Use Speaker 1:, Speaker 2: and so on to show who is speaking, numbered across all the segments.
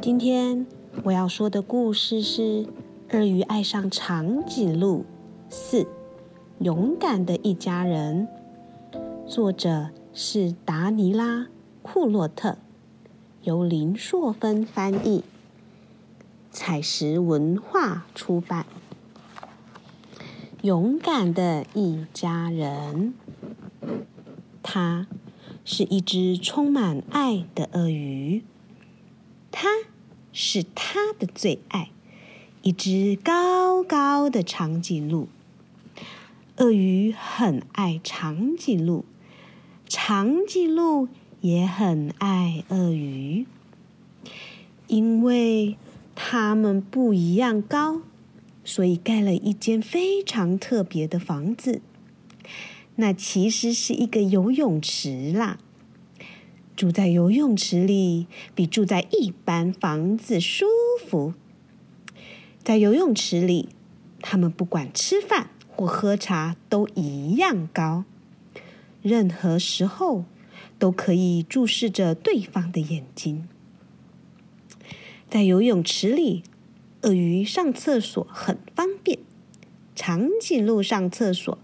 Speaker 1: 今天我要说的故事是《鳄鱼爱上长颈鹿四：勇敢的一家人》，作者是达尼拉·库洛特，由林硕芬翻译，采石文化出版。勇敢的一家人，他是一只充满爱的鳄鱼，它。是它的最爱，一只高高的长颈鹿。鳄鱼很爱长颈鹿，长颈鹿也很爱鳄鱼，因为它们不一样高，所以盖了一间非常特别的房子。那其实是一个游泳池啦。住在游泳池里比住在一般房子舒服。在游泳池里，他们不管吃饭或喝茶都一样高，任何时候都可以注视着对方的眼睛。在游泳池里，鳄鱼上厕所很方便，长颈鹿上厕所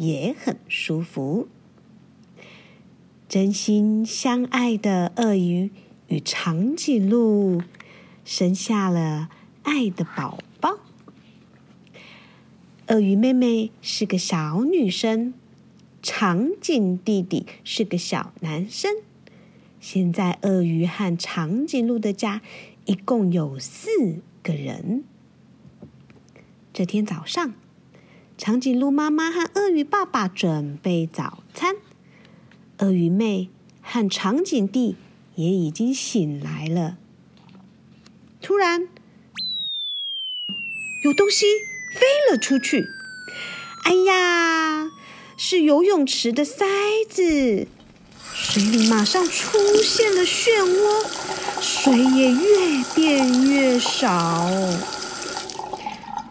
Speaker 1: 也很舒服。真心相爱的鳄鱼与长颈鹿生下了爱的宝宝。鳄鱼妹妹是个小女生，长颈弟弟是个小男生。现在，鳄鱼和长颈鹿的家一共有四个人。这天早上，长颈鹿妈妈和鳄鱼爸爸准备早餐。鳄鱼妹和长颈弟也已经醒来了。突然，有东西飞了出去。哎呀，是游泳池的塞子！水里马上出现了漩涡，水也越变越少。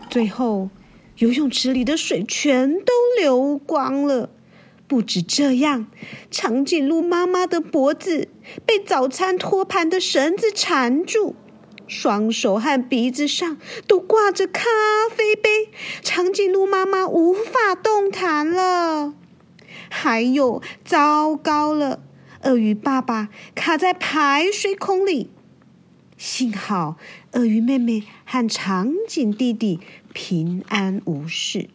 Speaker 1: 最后，游泳池里的水全都流光了。不止这样，长颈鹿妈妈的脖子被早餐托盘的绳子缠住，双手和鼻子上都挂着咖啡杯，长颈鹿妈妈无法动弹了。还有，糟糕了，鳄鱼爸爸卡在排水孔里。幸好，鳄鱼妹妹和长颈弟弟平安无事。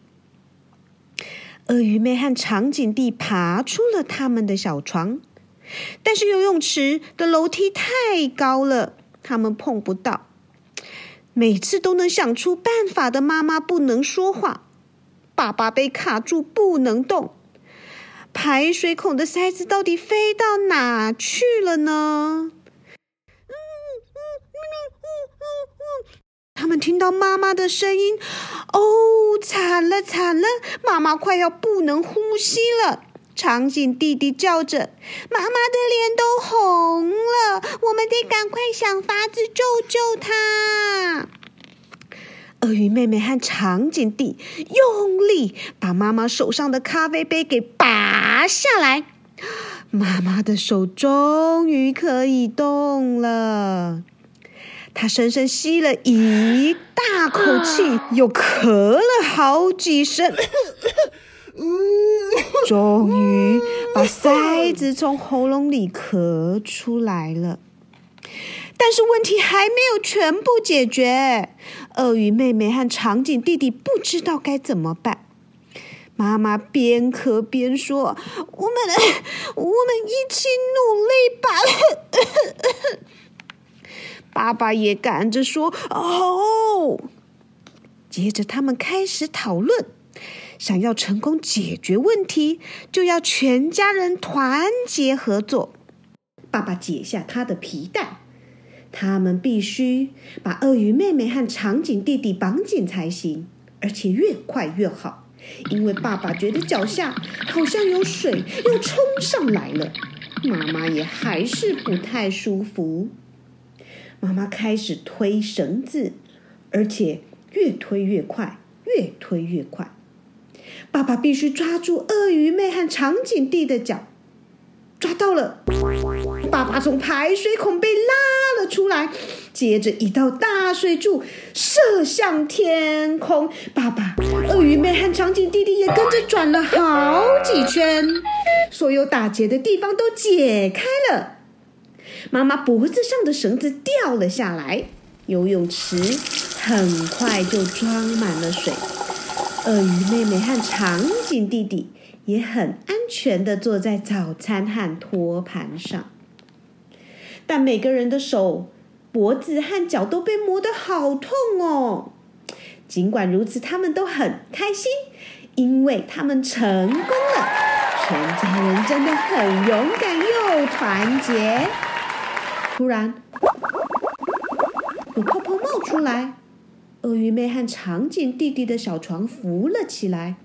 Speaker 1: 鳄鱼妹和长颈弟爬出了他们的小床，但是游泳池的楼梯太高了，他们碰不到。每次都能想出办法的妈妈不能说话，爸爸被卡住不能动。排水孔的塞子到底飞到哪去了呢？他们听到妈妈的声音，哦，惨了惨了！妈妈快要不能呼吸了。长颈弟弟叫着：“妈妈的脸都红了，我们得赶快想法子救救她。”鳄鱼妹妹和长颈弟用力把妈妈手上的咖啡杯给拔下来，妈妈的手终于可以动了。他深深吸了一大口气，又咳了好几声，终于把塞子从喉咙里咳出来了。但是问题还没有全部解决，鳄鱼妹妹和长颈弟弟不知道该怎么办。妈妈边咳边说：“我们，我们一起努力吧。”爸爸也赶着说：“哦。”接着他们开始讨论，想要成功解决问题，就要全家人团结合作。爸爸解下他的皮带，他们必须把鳄鱼妹妹和长颈弟弟绑紧才行，而且越快越好，因为爸爸觉得脚下好像有水要冲上来了。妈妈也还是不太舒服。妈妈开始推绳子，而且越推越快，越推越快。爸爸必须抓住鳄鱼妹和长颈弟的脚。抓到了！爸爸从排水孔被拉了出来，接着一道大水柱射向天空。爸爸、鳄鱼妹和长颈弟弟也跟着转了好几圈，所有打结的地方都解开了。妈妈脖子上的绳子掉了下来，游泳池很快就装满了水。鳄鱼妹妹和长颈弟弟也很安全的坐在早餐和托盘上，但每个人的手、脖子和脚都被磨得好痛哦。尽管如此，他们都很开心，因为他们成功了。全家人真的很勇敢又团结。突然，有泡泡冒出来。鳄鱼妹和长颈弟弟的小床浮了起来。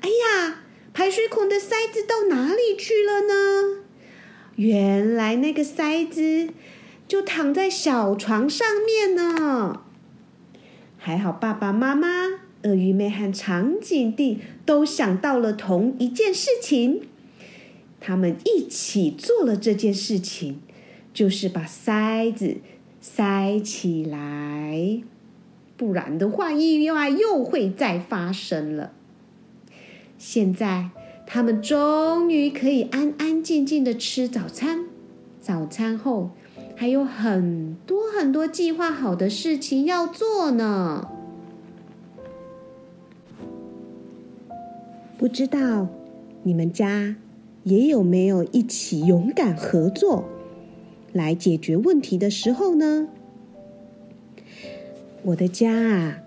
Speaker 1: 哎呀，排水孔的塞子到哪里去了呢？原来那个塞子就躺在小床上面呢。还好爸爸妈妈、鳄鱼妹和长颈弟都想到了同一件事情，他们一起做了这件事情，就是把塞子塞起来。不然的话，意外又会再发生了。现在他们终于可以安安静静的吃早餐。早餐后还有很多很多计划好的事情要做呢。不知道你们家也有没有一起勇敢合作来解决问题的时候呢？我的家啊，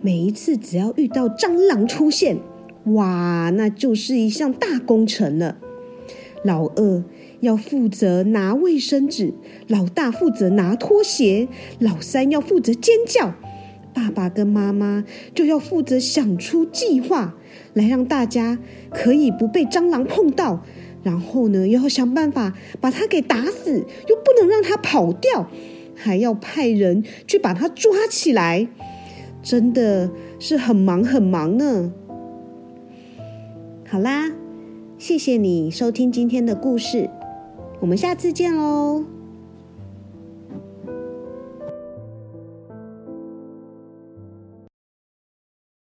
Speaker 1: 每一次只要遇到蟑螂出现，哇，那就是一项大工程了。老二要负责拿卫生纸，老大负责拿拖鞋，老三要负责尖叫，爸爸跟妈妈就要负责想出计划，来让大家可以不被蟑螂碰到。然后呢，又要想办法把他给打死，又不能让他跑掉。还要派人去把他抓起来，真的是很忙很忙呢。好啦，谢谢你收听今天的故事，我们下次见喽。